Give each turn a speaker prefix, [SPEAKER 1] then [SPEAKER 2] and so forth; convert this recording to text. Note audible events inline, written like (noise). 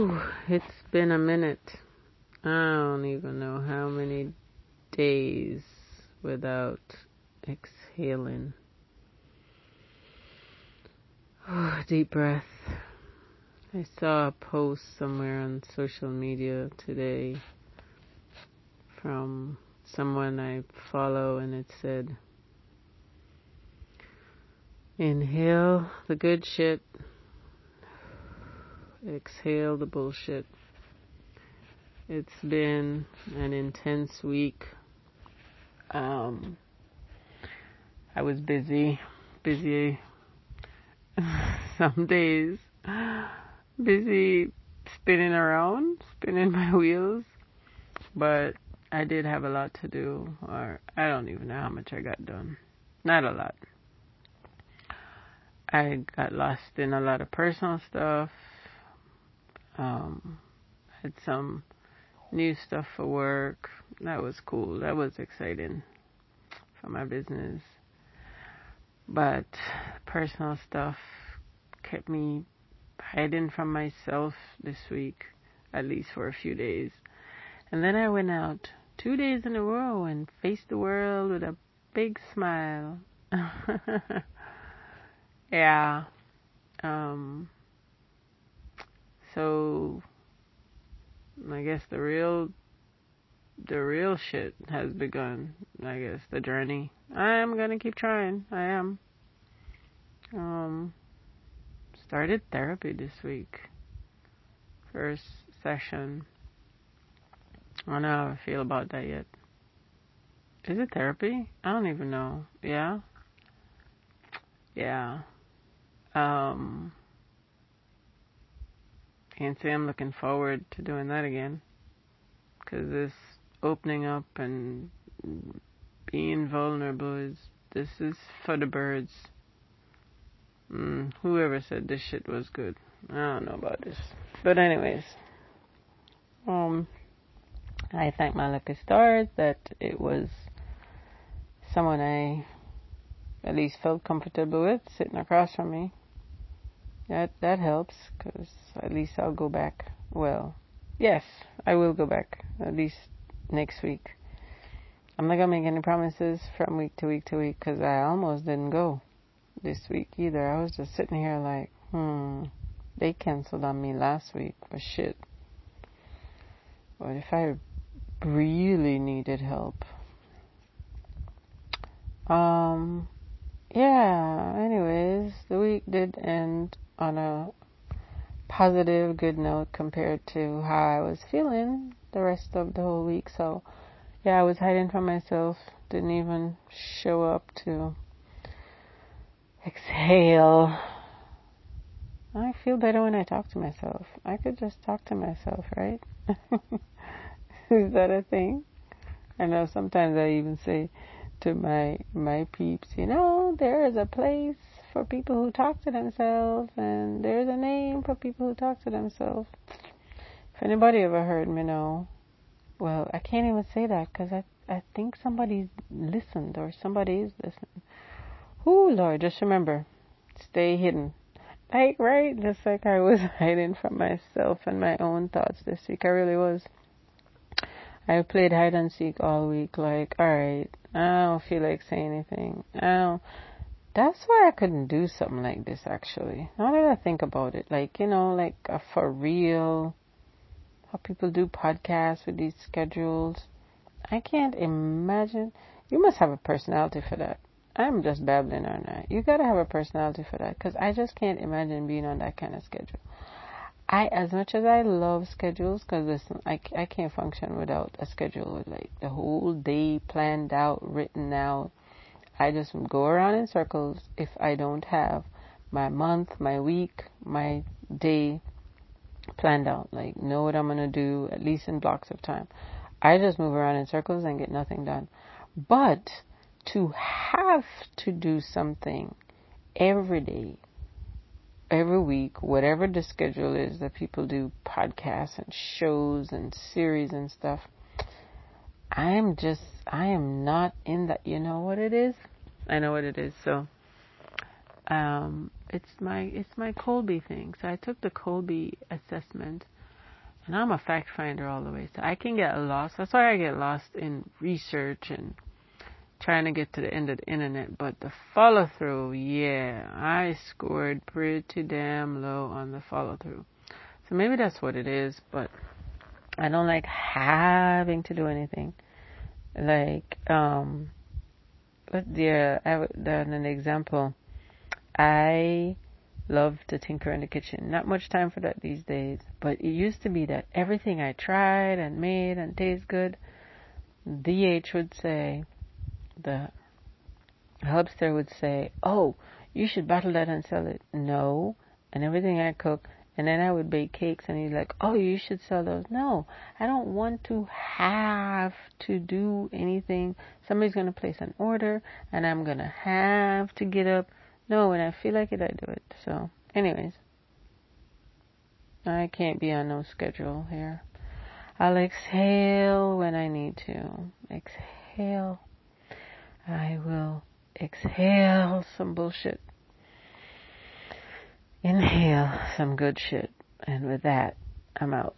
[SPEAKER 1] Whew, it's been a minute. I don't even know how many days without exhaling. Oh, deep breath. I saw a post somewhere on social media today from someone I follow and it said, Inhale the good shit, exhale the bullshit. It's been an intense week. Um, I was busy, busy (laughs) some days, busy spinning around, spinning my wheels, but I did have a lot to do, or I don't even know how much I got done. Not a lot. I got lost in a lot of personal stuff. Um, had some new stuff for work. That was cool. That was exciting for my business. But personal stuff kept me hiding from myself this week, at least for a few days. And then I went out two days in a row and faced the world with a big smile. (laughs) yeah. Um, so I guess the real the real shit has begun. I guess the journey. I am gonna keep trying. I am. Um, started therapy this week. First session. I don't know how I feel about that yet. Is it therapy? I don't even know. Yeah? Yeah. Um, can't say I'm looking forward to doing that again. Cause this opening up and being vulnerable is, this is for the birds. Mm, whoever said this shit was good. I don't know about this. But anyways, um, I thank my lucky stars that it was someone I at least felt comfortable with sitting across from me. That that helps because at least I'll go back. Well, yes, I will go back at least next week. I'm not gonna make any promises from week to week to week because I almost didn't go this week either. I was just sitting here like, hmm, they canceled on me last week for shit. But if I really needed help, um, yeah, anyways, the week did end on a positive, good note compared to how I was feeling the rest of the whole week. So, yeah, I was hiding from myself, didn't even show up to exhale. I feel better when I talk to myself. I could just talk to myself, right? (laughs) Is that a thing? I know sometimes I even say to my my peeps, you know, there is a place for people who talk to themselves, and there's a name for people who talk to themselves. If anybody ever heard me know, well, I can't even say that because I I think somebody listened or somebody is listening. Ooh, Lord, just remember, stay hidden. Like, right? Just like I was (laughs) hiding from myself and my own thoughts this week. I really was. I played hide and seek all week. Like, alright, I don't feel like saying anything. I don't. That's why I couldn't do something like this, actually. Now that I think about it, like, you know, like a for real, how people do podcasts with these schedules. I can't imagine. You must have a personality for that. I'm just babbling, aren't I? You gotta have a personality for that, because I just can't imagine being on that kind of schedule. I, as much as I love schedules, because listen, I, I can't function without a schedule with like the whole day planned out, written out. I just go around in circles if I don't have my month, my week, my day planned out. Like, know what I'm gonna do, at least in blocks of time. I just move around in circles and get nothing done. But to have to do something every day, every week, whatever the schedule is that people do podcasts and shows and series and stuff, I am just, I am not in that. You know what it is? I know what it is. So, um, it's my, it's my Kolbe thing. So I took the Kolbe assessment And I'm a fact finder all the way. So I can get lost. That's why I get lost in research and trying to get to the end of the internet. But the follow through, yeah, I scored pretty damn low on the follow through. So maybe that's what it is, but I don't like having to do anything. Like, um, the, uh, an example. I love to tinker in the kitchen. Not much time for that these days, but it used to be that everything I tried and made and tastes good, DH would say, the hubster would say, "Oh, you should bottle that and sell it." No, and everything I cook, and then I would bake cakes, and he's like, "Oh, you should sell those." No, I don't want to have to do anything. Somebody's gonna place an order, and I'm gonna have to get up no, when I feel like it, I do it. So, anyways, I can't be on no schedule here. I'll exhale when I need to. Exhale. I will exhale some bullshit. Inhale some good shit. And with that, I'm out.